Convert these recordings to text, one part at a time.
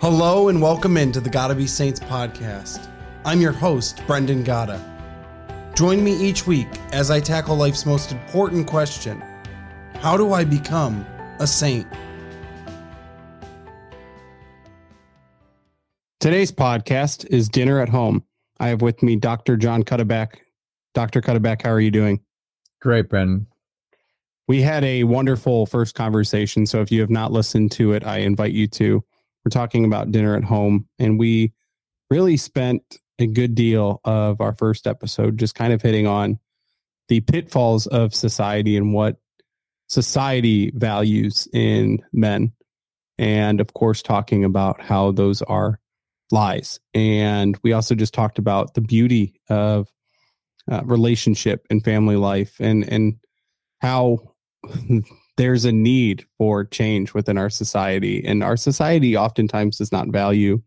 Hello and welcome into the Gotta Be Saints podcast. I'm your host, Brendan Gotta. Join me each week as I tackle life's most important question How do I become a saint? Today's podcast is Dinner at Home. I have with me Dr. John Cuddeback. Dr. Cuddeback, how are you doing? Great, Brendan. We had a wonderful first conversation. So if you have not listened to it, I invite you to. We're talking about dinner at home, and we really spent a good deal of our first episode just kind of hitting on the pitfalls of society and what society values in men. And of course, talking about how those are lies. And we also just talked about the beauty of uh, relationship and family life and, and how there's a need for change within our society. And our society oftentimes does not value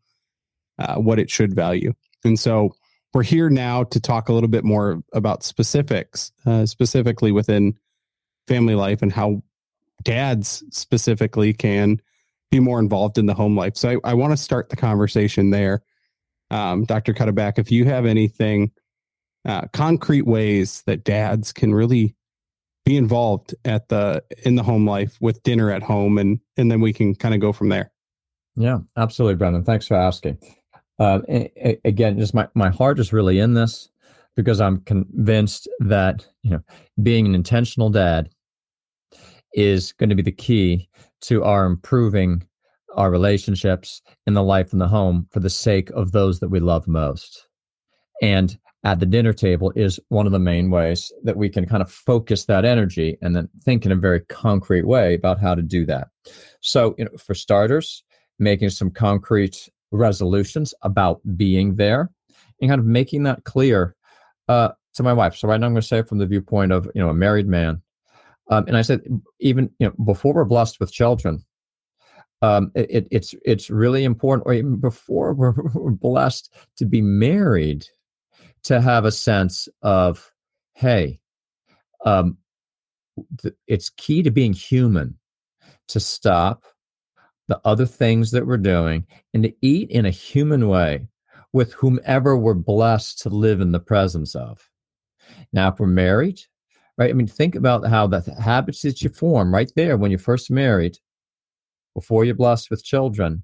uh, what it should value. And so we're here now to talk a little bit more about specifics, uh, specifically within family life and how dads specifically can be more involved in the home life. So I, I want to start the conversation there. Um, Dr. Cuddeback, if you have anything, uh, concrete ways that dads can really be involved at the in the home life with dinner at home and and then we can kind of go from there. Yeah absolutely brendan. Thanks for asking. Uh, again just my, my heart is really in this because i'm convinced that you know being an intentional dad is going to be the key to our improving our relationships in the life in the home for the sake of those that we love most. And at the dinner table is one of the main ways that we can kind of focus that energy and then think in a very concrete way about how to do that. So, you know, for starters, making some concrete resolutions about being there and kind of making that clear uh, to my wife. So, right now, I'm going to say from the viewpoint of you know a married man, um, and I said even you know before we're blessed with children, um, it, it's it's really important, or even before we're, we're blessed to be married to have a sense of, hey, um, th- it's key to being human to stop the other things that we're doing and to eat in a human way with whomever we're blessed to live in the presence of. Now, if we're married, right? I mean, think about how the habits that you form right there when you're first married, before you're blessed with children,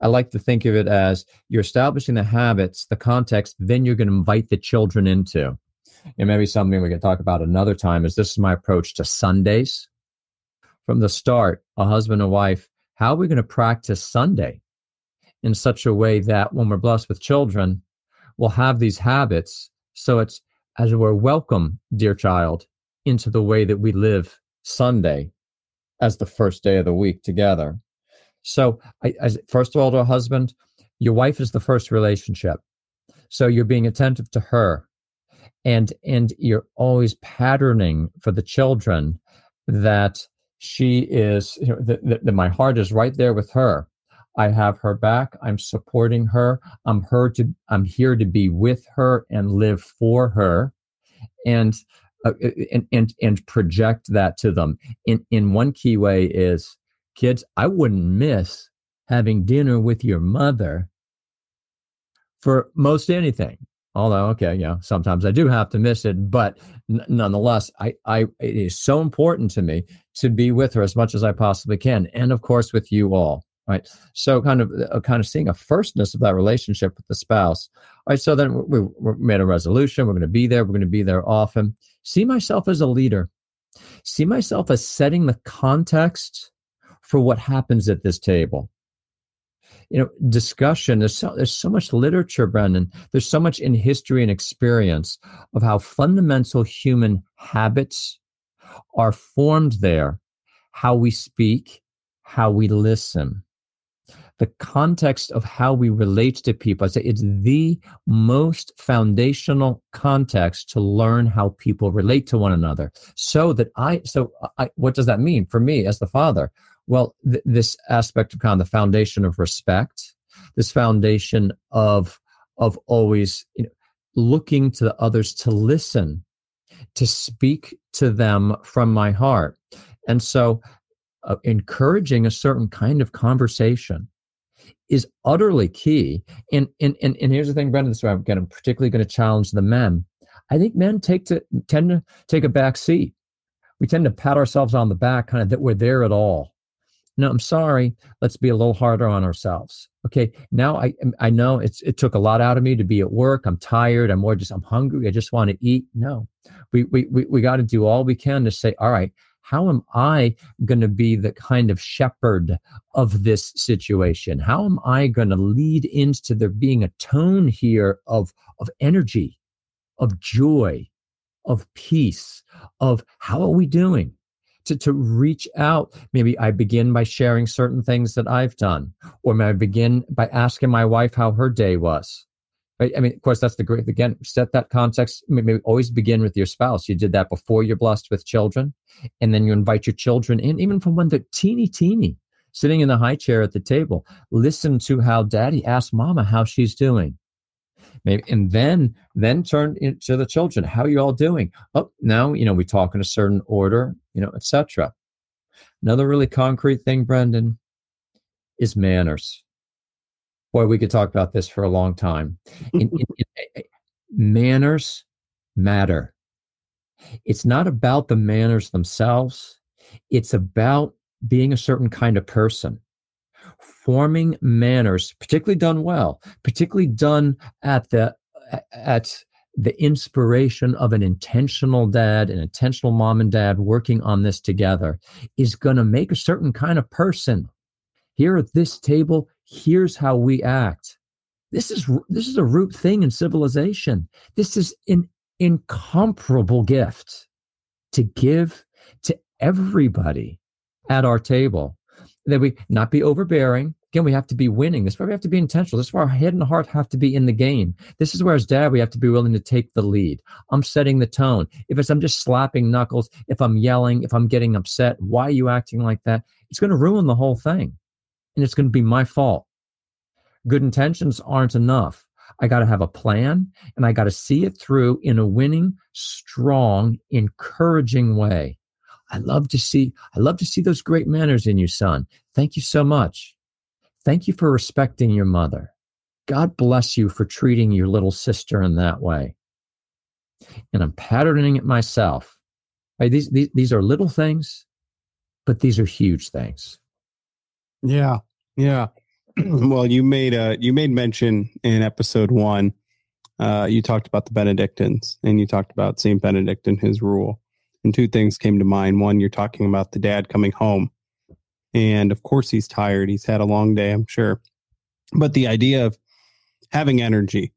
I like to think of it as you're establishing the habits, the context, then you're going to invite the children into. And maybe something we can talk about another time is this is my approach to Sundays. From the start, a husband and wife, how are we going to practice Sunday in such a way that when we're blessed with children, we'll have these habits. So it's as we're welcome, dear child, into the way that we live Sunday as the first day of the week together. So, I, as, first of all, to a husband, your wife is the first relationship. So you're being attentive to her, and and you're always patterning for the children that she is. You know, that, that my heart is right there with her. I have her back. I'm supporting her. I'm her to. I'm here to be with her and live for her, and uh, and and and project that to them. In in one key way is kids, I wouldn't miss having dinner with your mother for most anything. Although, okay, yeah, sometimes I do have to miss it, but n- nonetheless, I, I, it is so important to me to be with her as much as I possibly can, and of course with you all, right? So, kind of, uh, kind of seeing a firstness of that relationship with the spouse. All right, so then we, we made a resolution. We're going to be there. We're going to be there often. See myself as a leader. See myself as setting the context for what happens at this table you know discussion there's so, there's so much literature brendan there's so much in history and experience of how fundamental human habits are formed there how we speak how we listen the context of how we relate to people. I say it's the most foundational context to learn how people relate to one another. So that I, so I, what does that mean for me as the father? Well, th- this aspect of kind of the foundation of respect, this foundation of of always you know, looking to the others to listen, to speak to them from my heart, and so uh, encouraging a certain kind of conversation is utterly key. And and and, and here's the thing, Brendan. So I'm, I'm particularly going to challenge the men. I think men take to tend to take a back seat. We tend to pat ourselves on the back, kind of that we're there at all. No, I'm sorry. Let's be a little harder on ourselves. Okay. Now I um, I know it's it took a lot out of me to be at work. I'm tired. I'm more just I'm hungry. I just want to eat. No. We we we, we got to do all we can to say, all right, how am I going to be the kind of shepherd of this situation? How am I going to lead into there being a tone here of, of energy, of joy, of peace, of how are we doing? To, to reach out. Maybe I begin by sharing certain things that I've done, or may I begin by asking my wife how her day was. I mean, of course, that's the great, again, set that context. Maybe always begin with your spouse. You did that before you're blessed with children. And then you invite your children in, even from when they're teeny, teeny, sitting in the high chair at the table. Listen to how daddy asks mama how she's doing. Maybe, and then then turn to the children. How are you all doing? Oh, now you know we talk in a certain order, you know, etc. Another really concrete thing, Brendan, is manners boy, we could talk about this for a long time. In, in, in, eh, eh, manners matter. It's not about the manners themselves, it's about being a certain kind of person. Forming manners, particularly done well, particularly done at the at the inspiration of an intentional dad, an intentional mom and dad working on this together, is going to make a certain kind of person. Here at this table, here's how we act. This is this is a root thing in civilization. This is an incomparable gift to give to everybody at our table. That we not be overbearing. Again, we have to be winning. This is where we have to be intentional. This is where our head and heart have to be in the game. This is where, as dad, we have to be willing to take the lead. I'm setting the tone. If it's I'm just slapping knuckles, if I'm yelling, if I'm getting upset, why are you acting like that? It's going to ruin the whole thing and it's going to be my fault. Good intentions aren't enough. I got to have a plan and I got to see it through in a winning, strong, encouraging way. I love to see I love to see those great manners in you, son. Thank you so much. Thank you for respecting your mother. God bless you for treating your little sister in that way. And I'm patterning it myself. Right? These, these, these are little things, but these are huge things. Yeah. Yeah. well, you made a you made mention in episode one. Uh, you talked about the Benedictines and you talked about Saint Benedict and his rule. And two things came to mind. One, you're talking about the dad coming home, and of course he's tired. He's had a long day, I'm sure. But the idea of having energy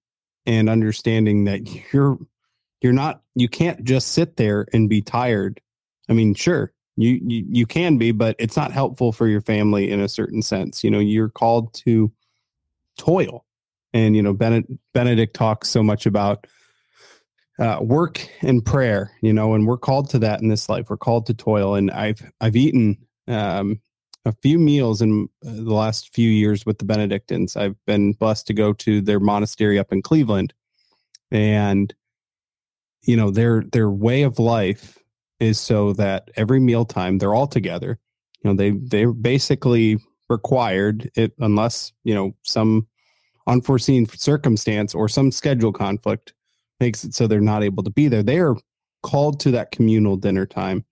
and understanding that you're you're not you can't just sit there and be tired. I mean, sure, you, you you can be but it's not helpful for your family in a certain sense you know you're called to toil and you know benedict, benedict talks so much about uh, work and prayer you know and we're called to that in this life. We're called to toil. And i've i've eaten um, a few meals in uh, the last few years with the benedictines. I've been blessed to go to their monastery up in cleveland. And you know their their way of life is so that every mealtime they're all together. You know, they they're basically required it unless you know some unforeseen circumstance or some schedule conflict makes it so they're not able to be there. They are called to that communal dinner time.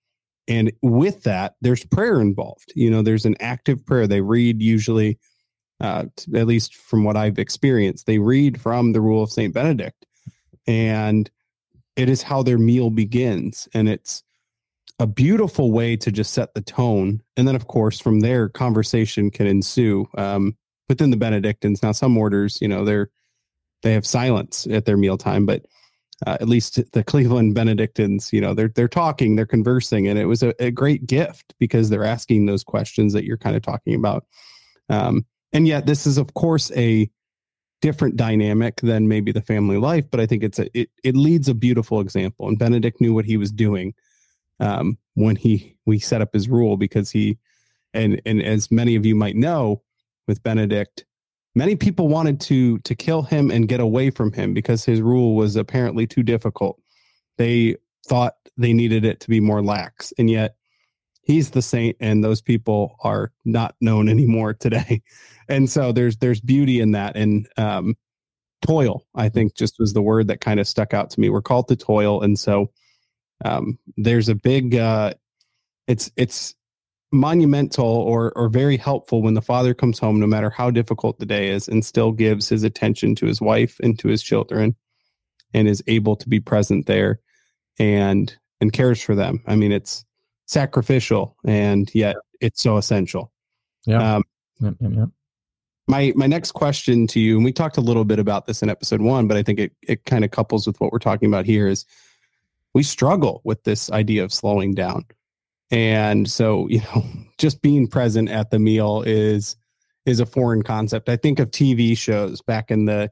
And with that, there's prayer involved. You know, there's an active prayer. They read usually, uh, at least from what I've experienced, they read from the Rule of Saint Benedict, and it is how their meal begins. And it's a beautiful way to just set the tone. And then, of course, from there, conversation can ensue um, within the Benedictines. Now, some orders, you know, they're they have silence at their mealtime, but uh, at least the Cleveland Benedictines, you know, they're they're talking, they're conversing, and it was a, a great gift because they're asking those questions that you're kind of talking about. Um, and yet, this is, of course, a different dynamic than maybe the family life, but I think it's a it, it leads a beautiful example. And Benedict knew what he was doing um, when he we set up his rule because he and and as many of you might know with Benedict, many people wanted to to kill him and get away from him because his rule was apparently too difficult. They thought they needed it to be more lax, and yet he's the saint and those people are not known anymore today and so there's there's beauty in that and um toil i think just was the word that kind of stuck out to me we're called to toil and so um there's a big uh it's it's monumental or or very helpful when the father comes home no matter how difficult the day is and still gives his attention to his wife and to his children and is able to be present there and and cares for them. I mean it's sacrificial and yet it's so essential. Yeah. Um, yep, yep, yep. my my next question to you and we talked a little bit about this in episode one but i think it, it kind of couples with what we're talking about here is we struggle with this idea of slowing down and so, you know, just being present at the meal is is a foreign concept. I think of TV shows back in the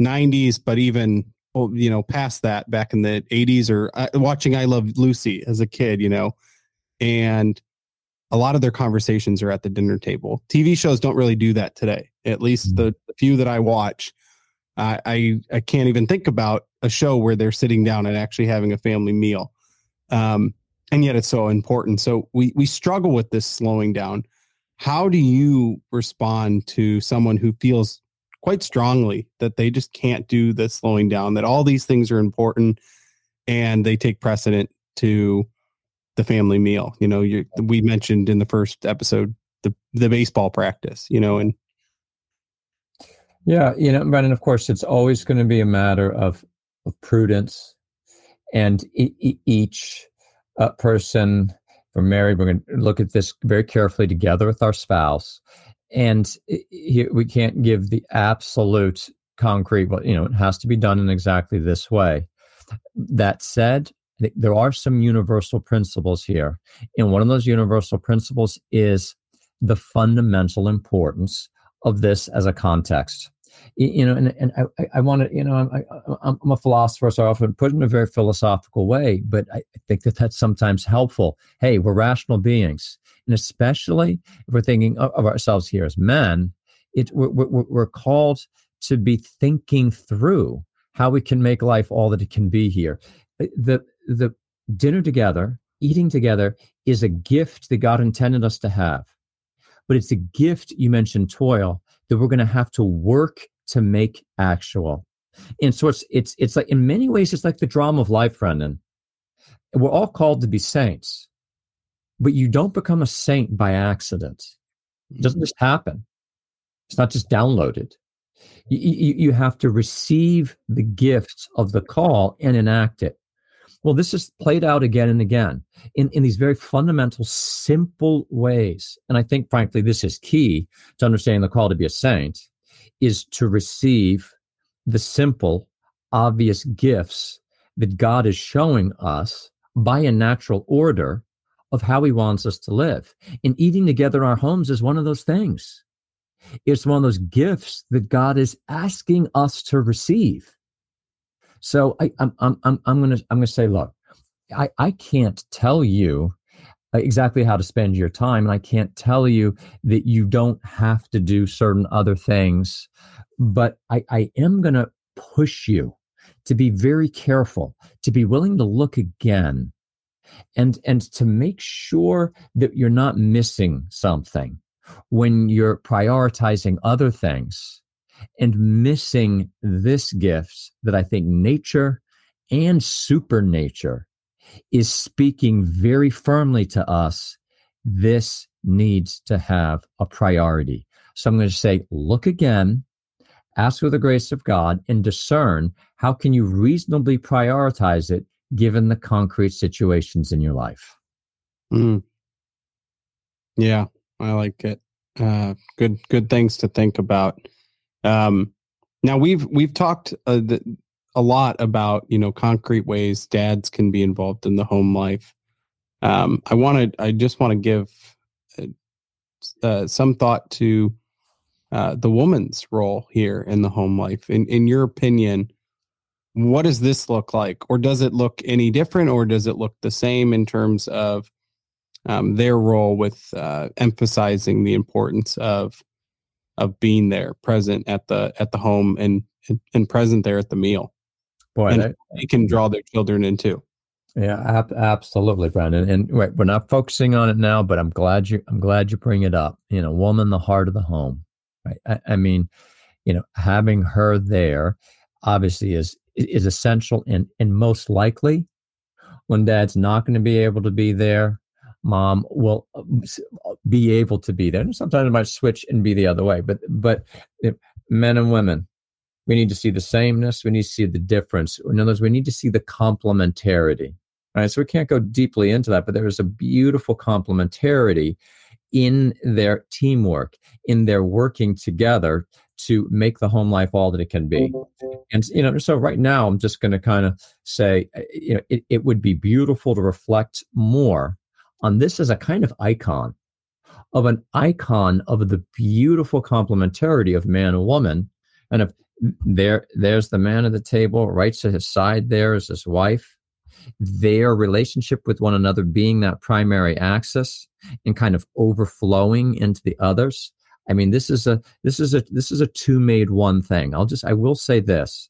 90s, but even oh, you know, past that back in the 80s or uh, watching I Love Lucy as a kid, you know. And a lot of their conversations are at the dinner table. TV shows don't really do that today. At least mm-hmm. the, the few that I watch, I, I I can't even think about a show where they're sitting down and actually having a family meal. Um, and yet it's so important. So we we struggle with this slowing down. How do you respond to someone who feels quite strongly that they just can't do the slowing down, that all these things are important and they take precedent to the family meal? You know, you, we mentioned in the first episode the the baseball practice, you know, and yeah, you know, Brendan, of course, it's always going to be a matter of, of prudence and e- each uh, person, we're married, we're going to look at this very carefully together with our spouse. And we can't give the absolute concrete, but you know, it has to be done in exactly this way. That said, there are some universal principles here. And one of those universal principles is the fundamental importance of this as a context you know, and, and I, I want to, you know, I, am a philosopher, so I often put it in a very philosophical way, but I think that that's sometimes helpful. Hey, we're rational beings. And especially if we're thinking of, of ourselves here as men, it, we're, we're, we're called to be thinking through how we can make life all that it can be here. The, the dinner together, eating together is a gift that God intended us to have. But it's a gift, you mentioned toil, that we're going to have to work to make actual. And so it's it's it's like in many ways it's like the drama of life, Brendan. We're all called to be saints, but you don't become a saint by accident. It doesn't mm-hmm. just happen. It's not just downloaded. You, you, you have to receive the gift of the call and enact it. Well, this is played out again and again in, in these very fundamental, simple ways. And I think, frankly, this is key to understanding the call to be a saint is to receive the simple, obvious gifts that God is showing us by a natural order of how he wants us to live. And eating together in our homes is one of those things. It's one of those gifts that God is asking us to receive. So I, am I'm, I'm, I'm going to, I'm going to say, look, I, I can't tell you uh, exactly how to spend your time. And I can't tell you that you don't have to do certain other things, but I, I am going to push you to be very careful, to be willing to look again and and to make sure that you're not missing something when you're prioritizing other things and missing this gift that I think nature and supernature is speaking very firmly to us. This needs to have a priority. So I'm going to say, look again, ask for the grace of God, and discern how can you reasonably prioritize it given the concrete situations in your life. Mm. Yeah, I like it. Uh, good, good things to think about. Um, now we've we've talked uh, a lot about you know concrete ways dads can be involved in the home life. Um, I wanted, I just want to give uh, uh, some thought to uh, the woman's role here in the home life. In in your opinion, what does this look like, or does it look any different, or does it look the same in terms of um, their role with uh, emphasizing the importance of of being there, present at the at the home, and and present there at the meal. Boy, and that, they can draw their children into. Yeah, ab- absolutely, Brandon. And right, we're not focusing on it now, but I'm glad you I'm glad you bring it up. You know, woman, the heart of the home. Right. I, I mean, you know, having her there obviously is is essential and and most likely when dad's not going to be able to be there, mom will uh, be able to be there. And sometimes it might switch and be the other way. But but men and women, we need to see the sameness. We need to see the difference. In other words, we need to see the complementarity. Right. So we can't go deeply into that, but there is a beautiful complementarity in their teamwork, in their working together to make the home life all that it can be. And you know, so right now I'm just going to kind of say, uh, you know, it, it would be beautiful to reflect more on this as a kind of icon of an icon of the beautiful complementarity of man and woman, and if there there's the man at the table right to his side there is his wife. Their relationship with one another being that primary axis and kind of overflowing into the others. I mean this is a this is a this is a two made one thing. I'll just i will say this.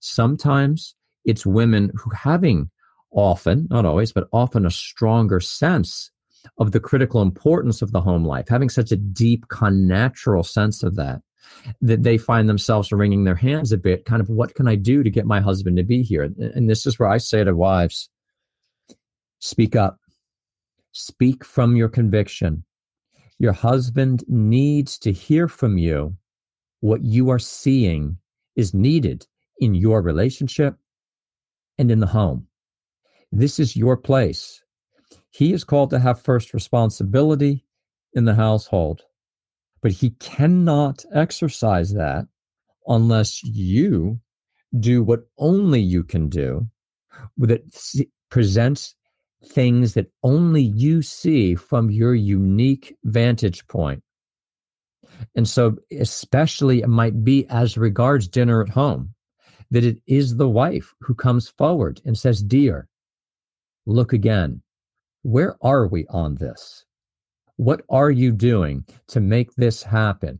Sometimes it's women who having often not always but often a stronger sense of the critical importance of the home life having such a deep connatural sense of that that they find themselves wringing their hands a bit kind of what can i do to get my husband to be here? And this is where i say to wives speak up. Speak from your conviction. Your husband needs to hear from you what you are seeing is needed in your relationship and in the home this is your place he is called to have first responsibility in the household but he cannot exercise that unless you do what only you can do that presents things that only you see from your unique vantage point. And so, especially it might be as regards dinner at home, that it is the wife who comes forward and says, Dear, look again. Where are we on this? What are you doing to make this happen?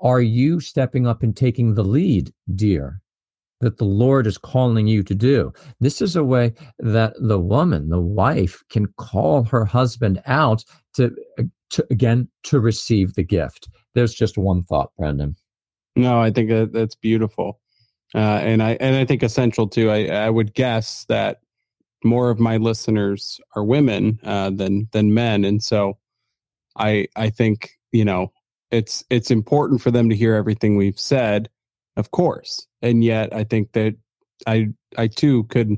Are you stepping up and taking the lead, dear, that the Lord is calling you to do? This is a way that the woman, the wife, can call her husband out to, to again, to receive the gift. There's just one thought, Brendan. No, I think that's beautiful. Uh, and I and I think essential too. I, I would guess that more of my listeners are women uh, than than men, and so I I think you know it's it's important for them to hear everything we've said, of course, and yet I think that I I too could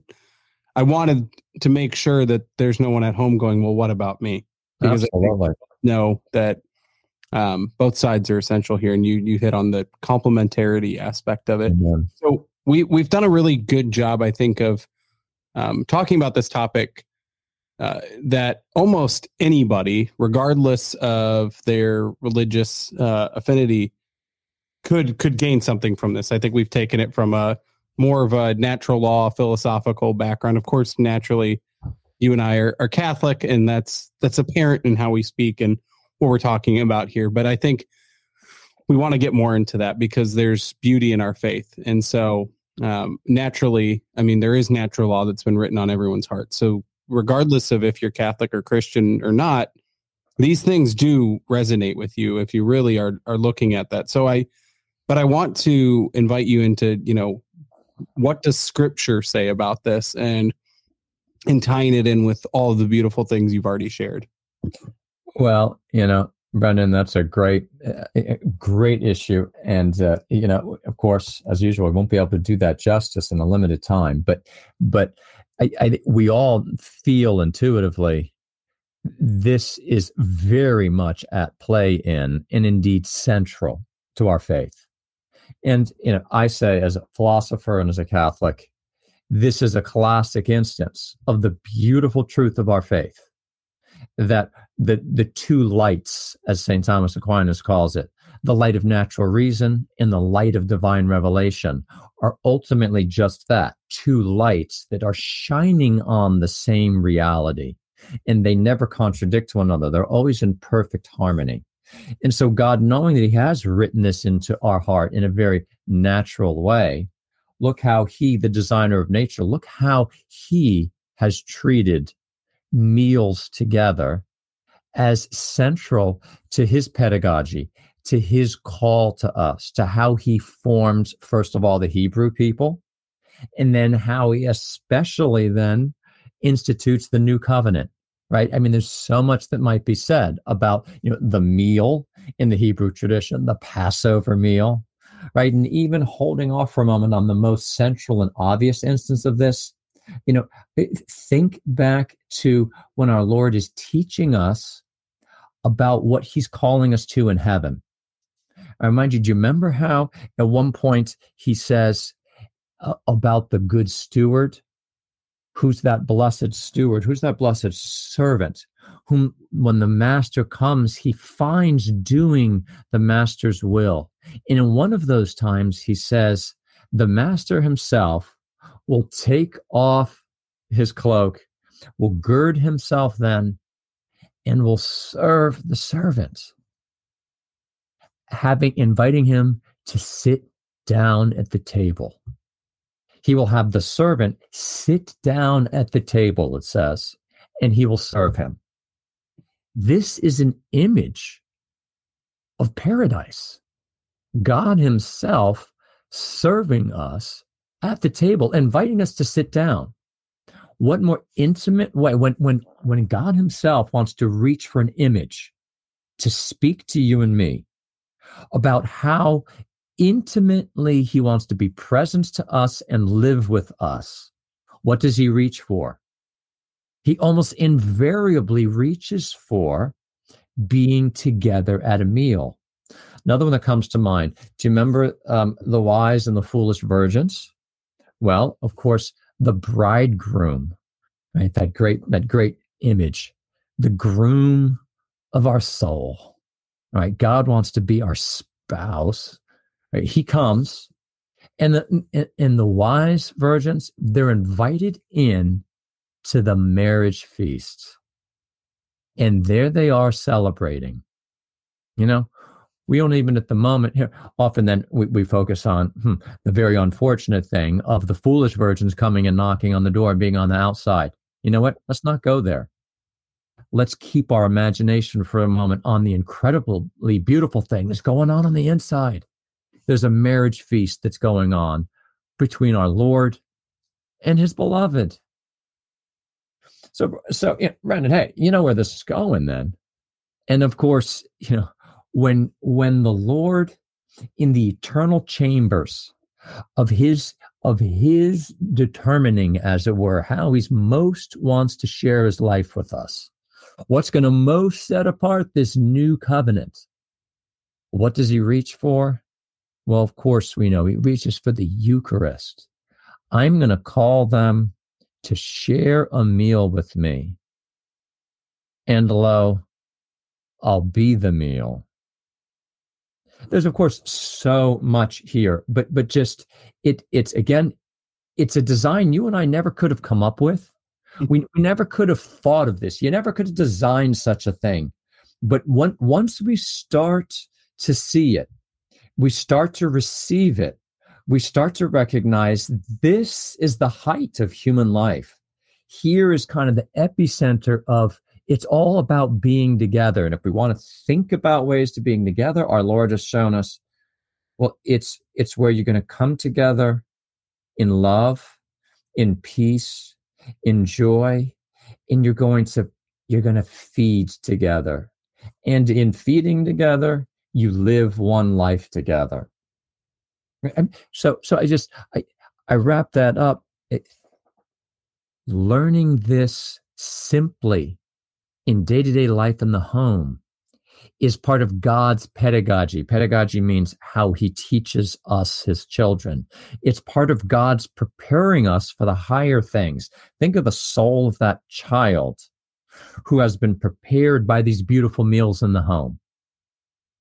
I wanted to make sure that there's no one at home going, well, what about me? Because Absolutely. I know that um, both sides are essential here, and you you hit on the complementarity aspect of it. Amen. So we we've done a really good job, I think, of um, talking about this topic uh, that almost anybody, regardless of their religious uh, affinity, could could gain something from this. I think we've taken it from a more of a natural law philosophical background. Of course, naturally, you and I are, are Catholic, and that's that's apparent in how we speak and what we're talking about here. But I think we want to get more into that because there's beauty in our faith, and so um, naturally, I mean, there is natural law that's been written on everyone's heart. So regardless of if you're Catholic or Christian or not, these things do resonate with you if you really are are looking at that. So I but I want to invite you into, you know, what does scripture say about this and and tying it in with all the beautiful things you've already shared. Well, you know, Brendan, that's a great, uh, great issue, and uh, you know, of course, as usual, we won't be able to do that justice in a limited time. But, but I, I, we all feel intuitively this is very much at play in and indeed central to our faith. And you know, I say as a philosopher and as a Catholic, this is a classic instance of the beautiful truth of our faith that the the two lights, as St. Thomas Aquinas calls it, the light of natural reason and the light of divine revelation are ultimately just that two lights that are shining on the same reality and they never contradict one another they're always in perfect harmony and so god knowing that he has written this into our heart in a very natural way look how he the designer of nature look how he has treated meals together as central to his pedagogy, to his call to us, to how he formed, first of all, the Hebrew people, and then how he especially then institutes the new covenant right? I mean there's so much that might be said about you know the meal in the hebrew tradition the passover meal right? And even holding off for a moment on the most central and obvious instance of this you know think back to when our lord is teaching us about what he's calling us to in heaven. I remind you do you remember how at one point he says uh, about the good steward? Who's that blessed steward? Who's that blessed servant whom when the master comes he finds doing the master's will? And in one of those times he says the master himself will take off his cloak will gird himself then and will serve the servant having inviting him to sit down at the table he will have the servant sit down at the table, it says, and he will serve him. This is an image of paradise. God Himself serving us at the table, inviting us to sit down. What more intimate way when when when God Himself wants to reach for an image to speak to you and me about how intimately he wants to be present to us and live with us. What does he reach for? He almost invariably reaches for being together at a meal. Another one that comes to mind. Do you remember um, the wise and the foolish virgins? Well, of course, the bridegroom, right? That great, that great image, the groom of our soul, right? God wants to be our spouse, Right? He comes, and the and the wise virgins they're invited in to the marriage feast, and there they are celebrating. You know, we don't even at the moment here often then we, we focus on hmm, the very unfortunate thing of the foolish virgins coming and knocking on the door and being on the outside you know what let's not go there let's keep our imagination for a moment on the incredibly beautiful thing that's going on on the inside there's a marriage feast that's going on between our Lord and his beloved. So, so yeah, Brandon, hey, you know where this is going then. And of course, you know, when when the Lord in the eternal chambers of his of his determining, as it were, how he's most wants to share his life with us. What's going to most set apart this new covenant? What does he reach for? Well, of course, we know he reaches for the Eucharist. I'm going to call them to share a meal with me. And lo, I'll be the meal. There's of course so much here, but but just it it's again, it's a design you and I never could have come up with. Mm-hmm. We, we never could have thought of this. You never could have designed such a thing. But one, once we start to see it, we start to receive it. We start to recognize this is the height of human life. Here is kind of the epicenter of it's all about being together. And if we want to think about ways to being together, our Lord has shown us, well, it's it's where you're going to come together in love, in peace, in joy, and you're going to you're going to feed together. And in feeding together, you live one life together. So, so I just I I wrap that up. It, learning this simply in day to day life in the home is part of God's pedagogy. Pedagogy means how he teaches us, his children. It's part of God's preparing us for the higher things. Think of the soul of that child who has been prepared by these beautiful meals in the home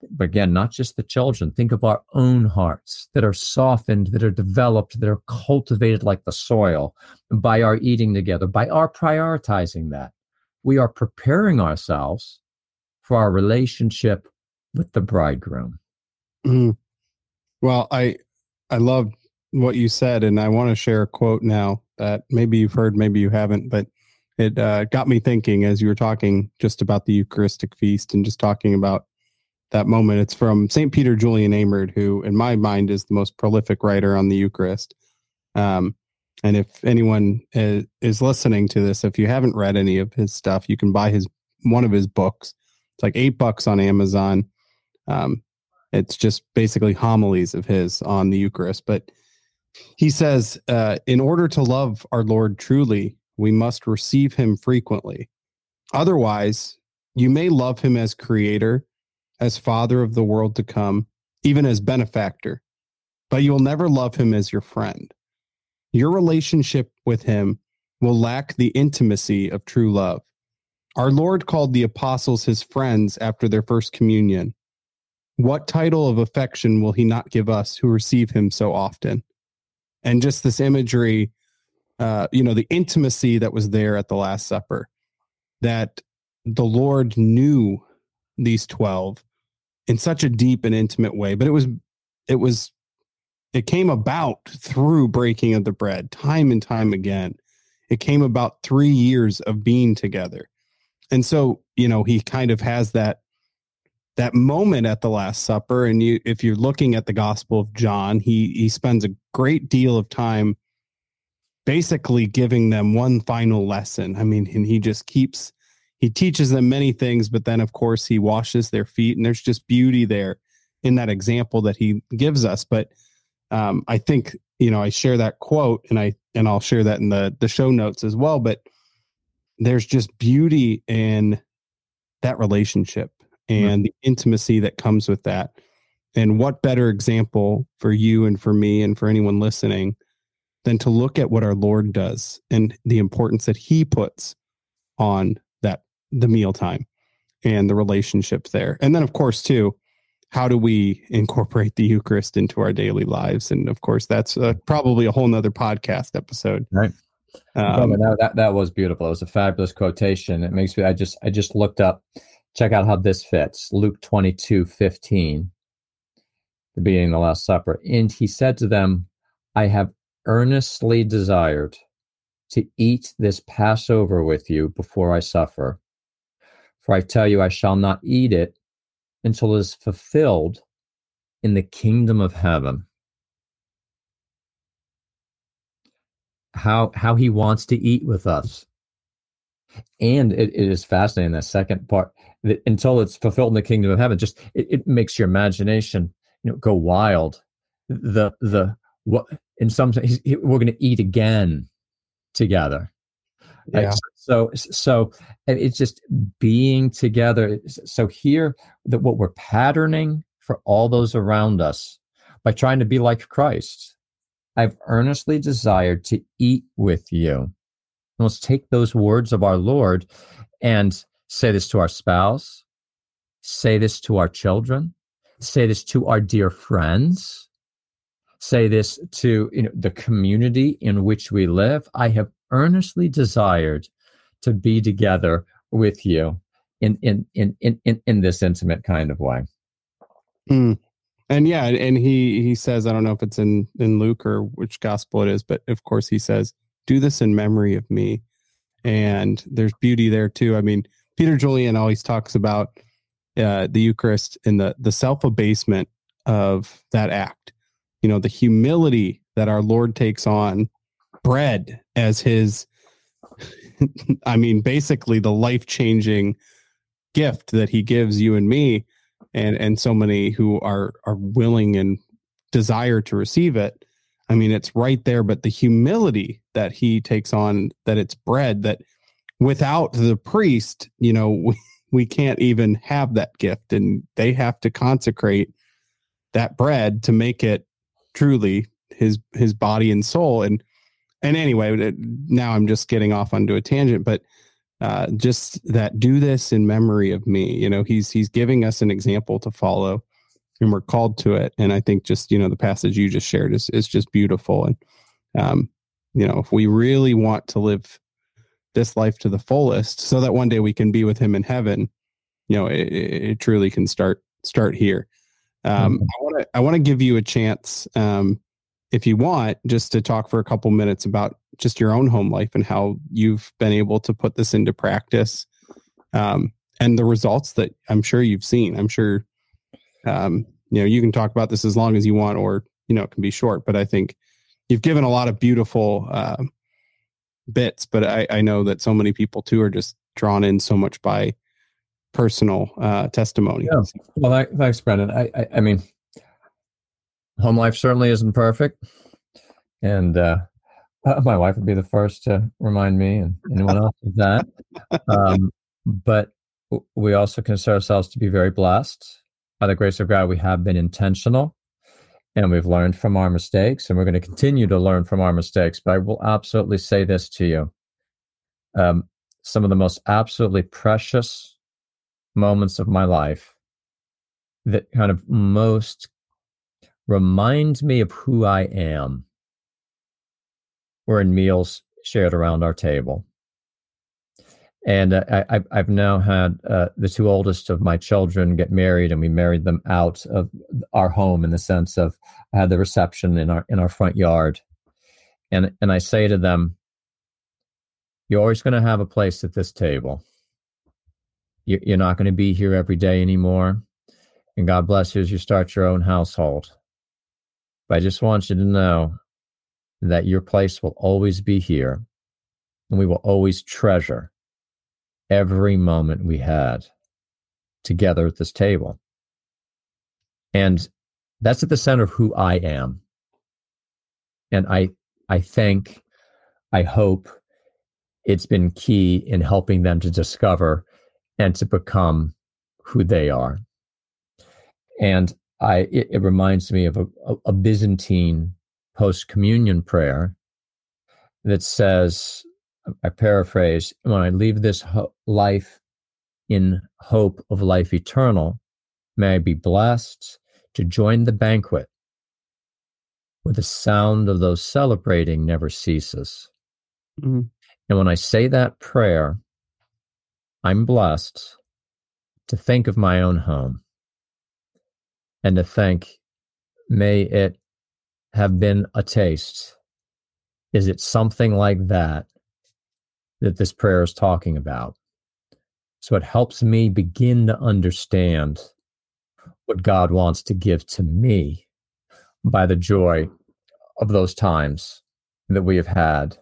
but again, not just the children. Think of our own hearts that are softened, that are developed, that are cultivated like the soil by our eating together, by our prioritizing that. We are preparing ourselves for our relationship with the bridegroom. Mm. Well, I I love what you said, and I want to share a quote now that maybe you've heard, maybe you haven't, but it uh, got me thinking as you were talking just about the Eucharistic feast and just talking about that moment. It's from St. Peter Julian Eymard, who, in my mind, is the most prolific writer on the Eucharist. Um, and if anyone is, is, listening to this, if you haven't read any of his stuff, you can buy his one of his books. It's like eight bucks on Amazon. Um, it's just basically homilies of his on the Eucharist. But he says, uh, in order to love our Lord truly, we must receive him frequently. Otherwise, you may love him as creator, as father of the world to come, even as benefactor, but you will never love him as your friend. Your relationship with him will lack the intimacy of true love. Our Lord called the apostles his friends after their first communion. What title of affection will he not give us who receive him so often? And just this imagery, uh, you know, the intimacy that was there at the Last Supper, that the Lord knew these 12 in such a deep and intimate way, but it was, it was, it came about through breaking of the bread time and time again. It came about three years of being together. And so, you know, he kind of has that that moment at the last supper and you if you're looking at the gospel of john he he spends a great deal of time basically giving them one final lesson i mean and he just keeps he teaches them many things but then of course he washes their feet and there's just beauty there in that example that he gives us but um, i think you know i share that quote and i and i'll share that in the the show notes as well but there's just beauty in that relationship and the intimacy that comes with that. And what better example for you and for me and for anyone listening than to look at what our Lord does and the importance that he puts on that the mealtime and the relationship there. And then of course too, how do we incorporate the Eucharist into our daily lives? And of course, that's uh, probably a whole nother podcast episode. Right. Um, that, that, that was beautiful. It was a fabulous quotation. It makes me, I just, I just looked up Check out how this fits. Luke 22 15, the beginning of the Last Supper. And he said to them, I have earnestly desired to eat this Passover with you before I suffer. For I tell you, I shall not eat it until it is fulfilled in the kingdom of heaven. How, how he wants to eat with us. And it, it is fascinating, that second part until it's fulfilled in the kingdom of heaven just it, it makes your imagination you know go wild the the what in some sense we're going to eat again together yeah. Right? so so it's just being together so here that what we're patterning for all those around us by trying to be like christ i've earnestly desired to eat with you let's take those words of our lord and say this to our spouse, say this to our children, say this to our dear friends, say this to you know, the community in which we live. I have earnestly desired to be together with you in in in in in, this intimate kind of way. Mm. And yeah, and he he says, I don't know if it's in in Luke or which gospel it is, but of course he says, "Do this in memory of me." And there's beauty there too. I mean, Peter Julian always talks about uh, the Eucharist and the the self abasement of that act. You know, the humility that our Lord takes on bread as his, I mean, basically the life changing gift that he gives you and me, and and so many who are are willing and desire to receive it. I mean, it's right there, but the humility that he takes on, that it's bread that without the priest, you know, we, we can't even have that gift and they have to consecrate that bread to make it truly his his body and soul. And and anyway now i'm just getting off onto a tangent but uh, just that do this in memory of me you know he's he's giving us an example to follow and we're called to it. And i think just you know the passage you just shared is is just beautiful. And um you know if we really want to live this life to the fullest so that one day we can be with him in heaven you know it, it truly can start start here um, mm-hmm. i want to i want to give you a chance um, if you want, just to talk for a couple minutes about just your own home life and how you've been able to put this into practice um, and the results that I'm sure you've seen. I'm sure, um, you know, you can talk about this as long as you want, or, you know, it can be short, but I think you've given a lot of beautiful uh, bits, but I, I know that so many people too are just drawn in so much by personal uh, testimony. Yeah. Well, thanks, Brendan. I, I, I mean, home life certainly isn't perfect, and uh, my wife would be the first to remind me and anyone else of that. Um, but we also consider ourselves to be very blessed by the grace of God. We have been intentional and we've learned from our mistakes and we're going to continue to learn from our mistakes. But I will absolutely say this to you. Um, some of the most absolutely precious moments of my life that kind of most remind me of who I am were in meals shared around our table. And uh, I, I've now had uh, the two oldest of my children get married, and we married them out of our home in the sense of I had the reception in our in our front yard, and and I say to them, "You're always going to have a place at this table. You're not going to be here every day anymore, and God bless you as you start your own household. But I just want you to know that your place will always be here, and we will always treasure." every moment we had together at this table. And that's at the center of who I am. And I I think, I hope it's been key in helping them to discover and to become who they are. And I it, it reminds me of a, a Byzantine post communion prayer that says, I paraphrase, when I leave this ho- life in hope of life eternal, may I be blessed to join the banquet where the sound of those celebrating never ceases. Mm-hmm. And when I say that prayer, I'm blessed to think of my own home and to think, may it have been a taste. Is it something like that that this prayer is talking about. So it helps me begin to understand what God wants to give to me by the joy of those times that we have had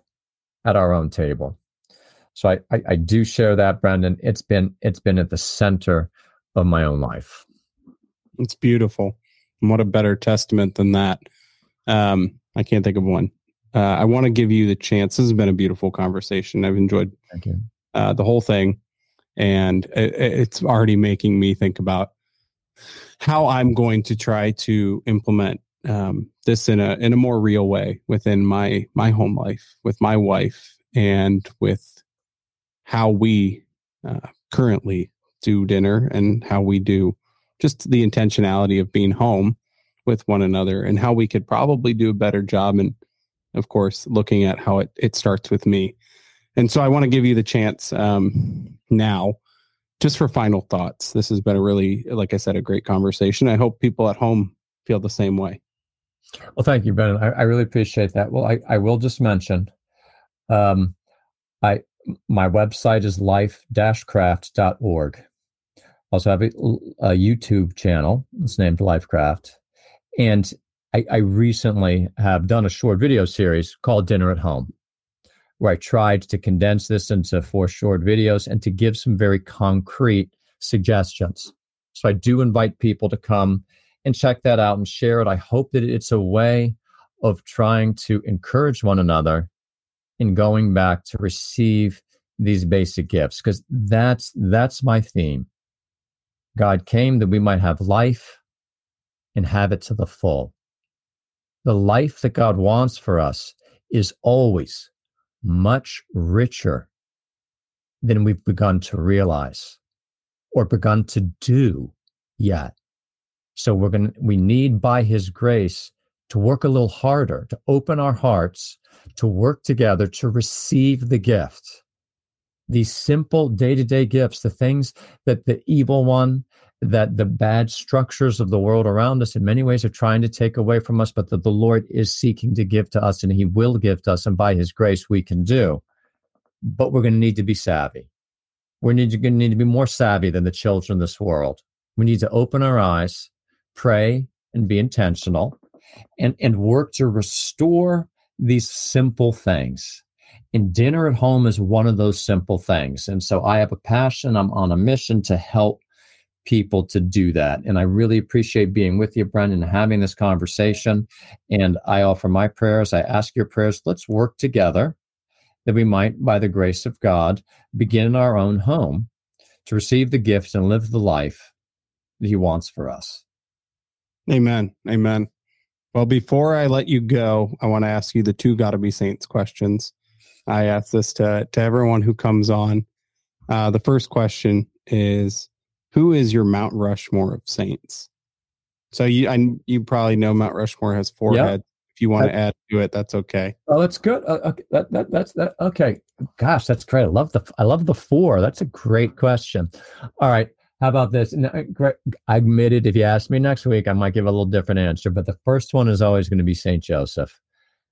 at our own table. So I, I, I do share that, Brendan. It's been it's been at the center of my own life. It's beautiful. And what a better testament than that. Um, I can't think of one. Uh, I want to give you the chance. This has been a beautiful conversation. I've enjoyed uh, the whole thing, and it, it's already making me think about how I'm going to try to implement um, this in a in a more real way within my my home life with my wife and with how we uh, currently do dinner and how we do just the intentionality of being home with one another and how we could probably do a better job and of course, looking at how it, it starts with me. And so I want to give you the chance um, now just for final thoughts. This has been a really, like I said, a great conversation. I hope people at home feel the same way. Well, thank you, ben I, I really appreciate that. Well, I, I will just mention, um, I my website is life-craft.org. Also have a, a YouTube channel. It's named Lifecraft. And I, I recently have done a short video series called Dinner at Home, where I tried to condense this into four short videos and to give some very concrete suggestions. So I do invite people to come and check that out and share it. I hope that it's a way of trying to encourage one another in going back to receive these basic gifts because that's that's my theme. God came that we might have life and have it to the full. The life that God wants for us is always much richer than we've begun to realize or begun to do yet. So we're going to, we need by his grace to work a little harder, to open our hearts, to work together to receive the gift. These simple day to day gifts, the things that the evil one that the bad structures of the world around us in many ways are trying to take away from us, but that the Lord is seeking to give to us and He will give to us, and by His grace we can do. But we're going to need to be savvy. We're going to need to be more savvy than the children of this world. We need to open our eyes, pray, and be intentional, and, and work to restore these simple things. And dinner at home is one of those simple things. And so I have a passion, I'm on a mission to help people to do that. And I really appreciate being with you, Brendan, having this conversation. And I offer my prayers. I ask your prayers. Let's work together that we might, by the grace of God, begin in our own home to receive the gift and live the life that He wants for us. Amen. Amen. Well, before I let you go, I want to ask you the two gotta be saints questions. I ask this to, to everyone who comes on. Uh, the first question is who is your Mount Rushmore of saints? So you I, you probably know Mount Rushmore has four yep. heads. If you want to add to it, that's okay. Oh, that's good. Uh, okay, that, that that's that. Okay, gosh, that's great. I love the I love the four. That's a great question. All right, how about this? Uh, I admitted if you ask me next week, I might give a little different answer. But the first one is always going to be Saint Joseph.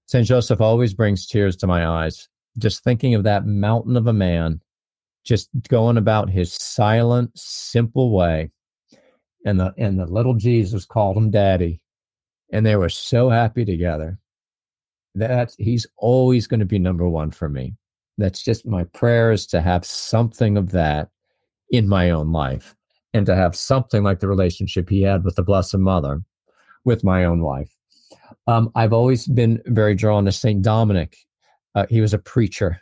Saint Joseph always brings tears to my eyes. Just thinking of that mountain of a man just going about his silent, simple way. And the and the little Jesus called him daddy. And they were so happy together. That he's always going to be number one for me. That's just my prayer is to have something of that in my own life and to have something like the relationship he had with the Blessed Mother with my own wife. Um, I've always been very drawn to St. Dominic. Uh, he was a preacher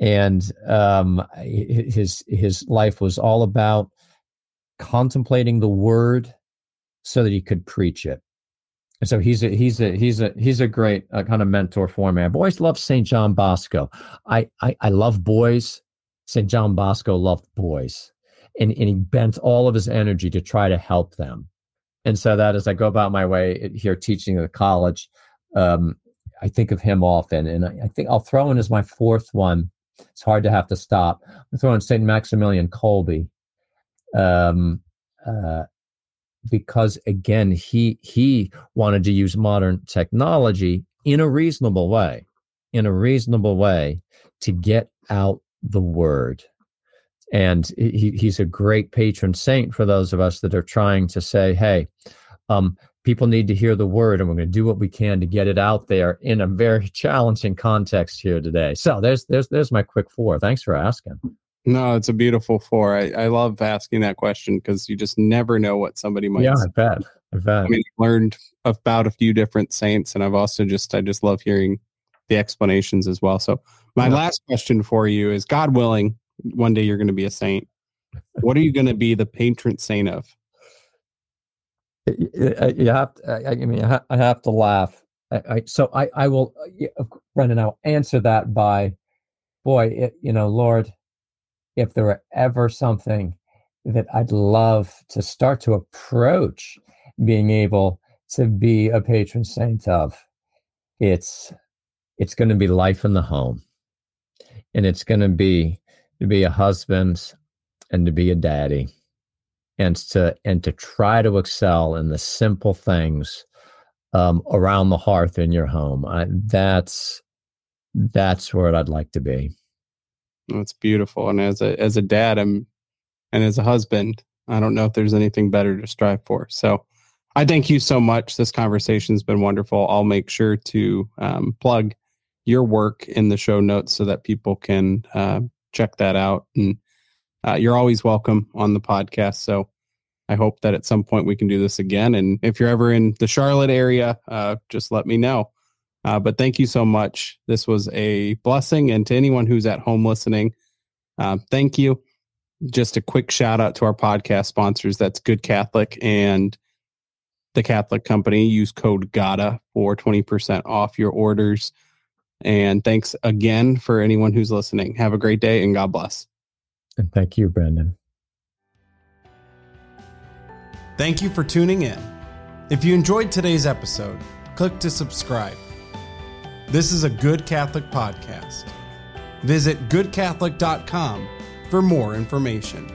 and um, his his life was all about contemplating the word so that he could preach it. And so he's a he's a he's a he's a great uh, kind of mentor for me. I've always loved Saint John Bosco. I, I I love boys. Saint John Bosco loved boys, and and he bent all of his energy to try to help them. And so that as I go about my way here teaching at the college, um, I think of him often, and I, I think I'll throw in as my fourth one it's hard to have to stop. I'm throwing St. Maximilian Kolbe. Um, uh, because again, he he wanted to use modern technology in a reasonable way, in a reasonable way to get out the word. And he, he's a great patron saint for those of us that are trying to say, hey, um, people need to hear the word and we're going to do what we can to get it out there in a very challenging context here today. So there's there's there's my quick four. Thanks for asking. No it's a beautiful four. I, I love asking that question because you just never know what somebody might yeah i bet. I bet. I mean i learned about a few different saints and i've also just i just love hearing the explanations as well. So my yeah. last question for you is god willing one day you're going to be a saint. What are you going to be the patron saint of Uh, you have to, uh, I mean, I have to laugh. I, I, so I, I will, uh, Brendan, I'll answer that by, boy, it, you know, Lord, if there were ever something that I'd love to start to approach being able to be a patron saint of, it's it's going to be life in the home, and it's going to be to be a husband and to be a daddy and to and to try to excel in the simple things um, around the hearth in your home. I, that's that's where I'd like to be. That's beautiful. And as a as a dad, I'm and as a husband, I don't know if there's anything better to strive for. So I thank you so much. This conversation's been wonderful. I'll make sure to um, plug your work in the show notes so that people can uh, check that out. And uh, you're always welcome on the podcast. So I hope that at some point we can do this again. And if you're ever in the Charlotte area, uh, just let me know. Uh, but thank you so much. This was a blessing. And to anyone who's at home listening, uh, thank you. Just a quick shout out to our podcast sponsors. That's Good Catholic and the Catholic Company. Use code GATA for 20% off your orders. And thanks again for anyone who's listening. Have a great day and God bless. And thank you, Brendan. Thank you for tuning in. If you enjoyed today's episode, click to subscribe. This is a Good Catholic podcast. Visit goodcatholic.com for more information.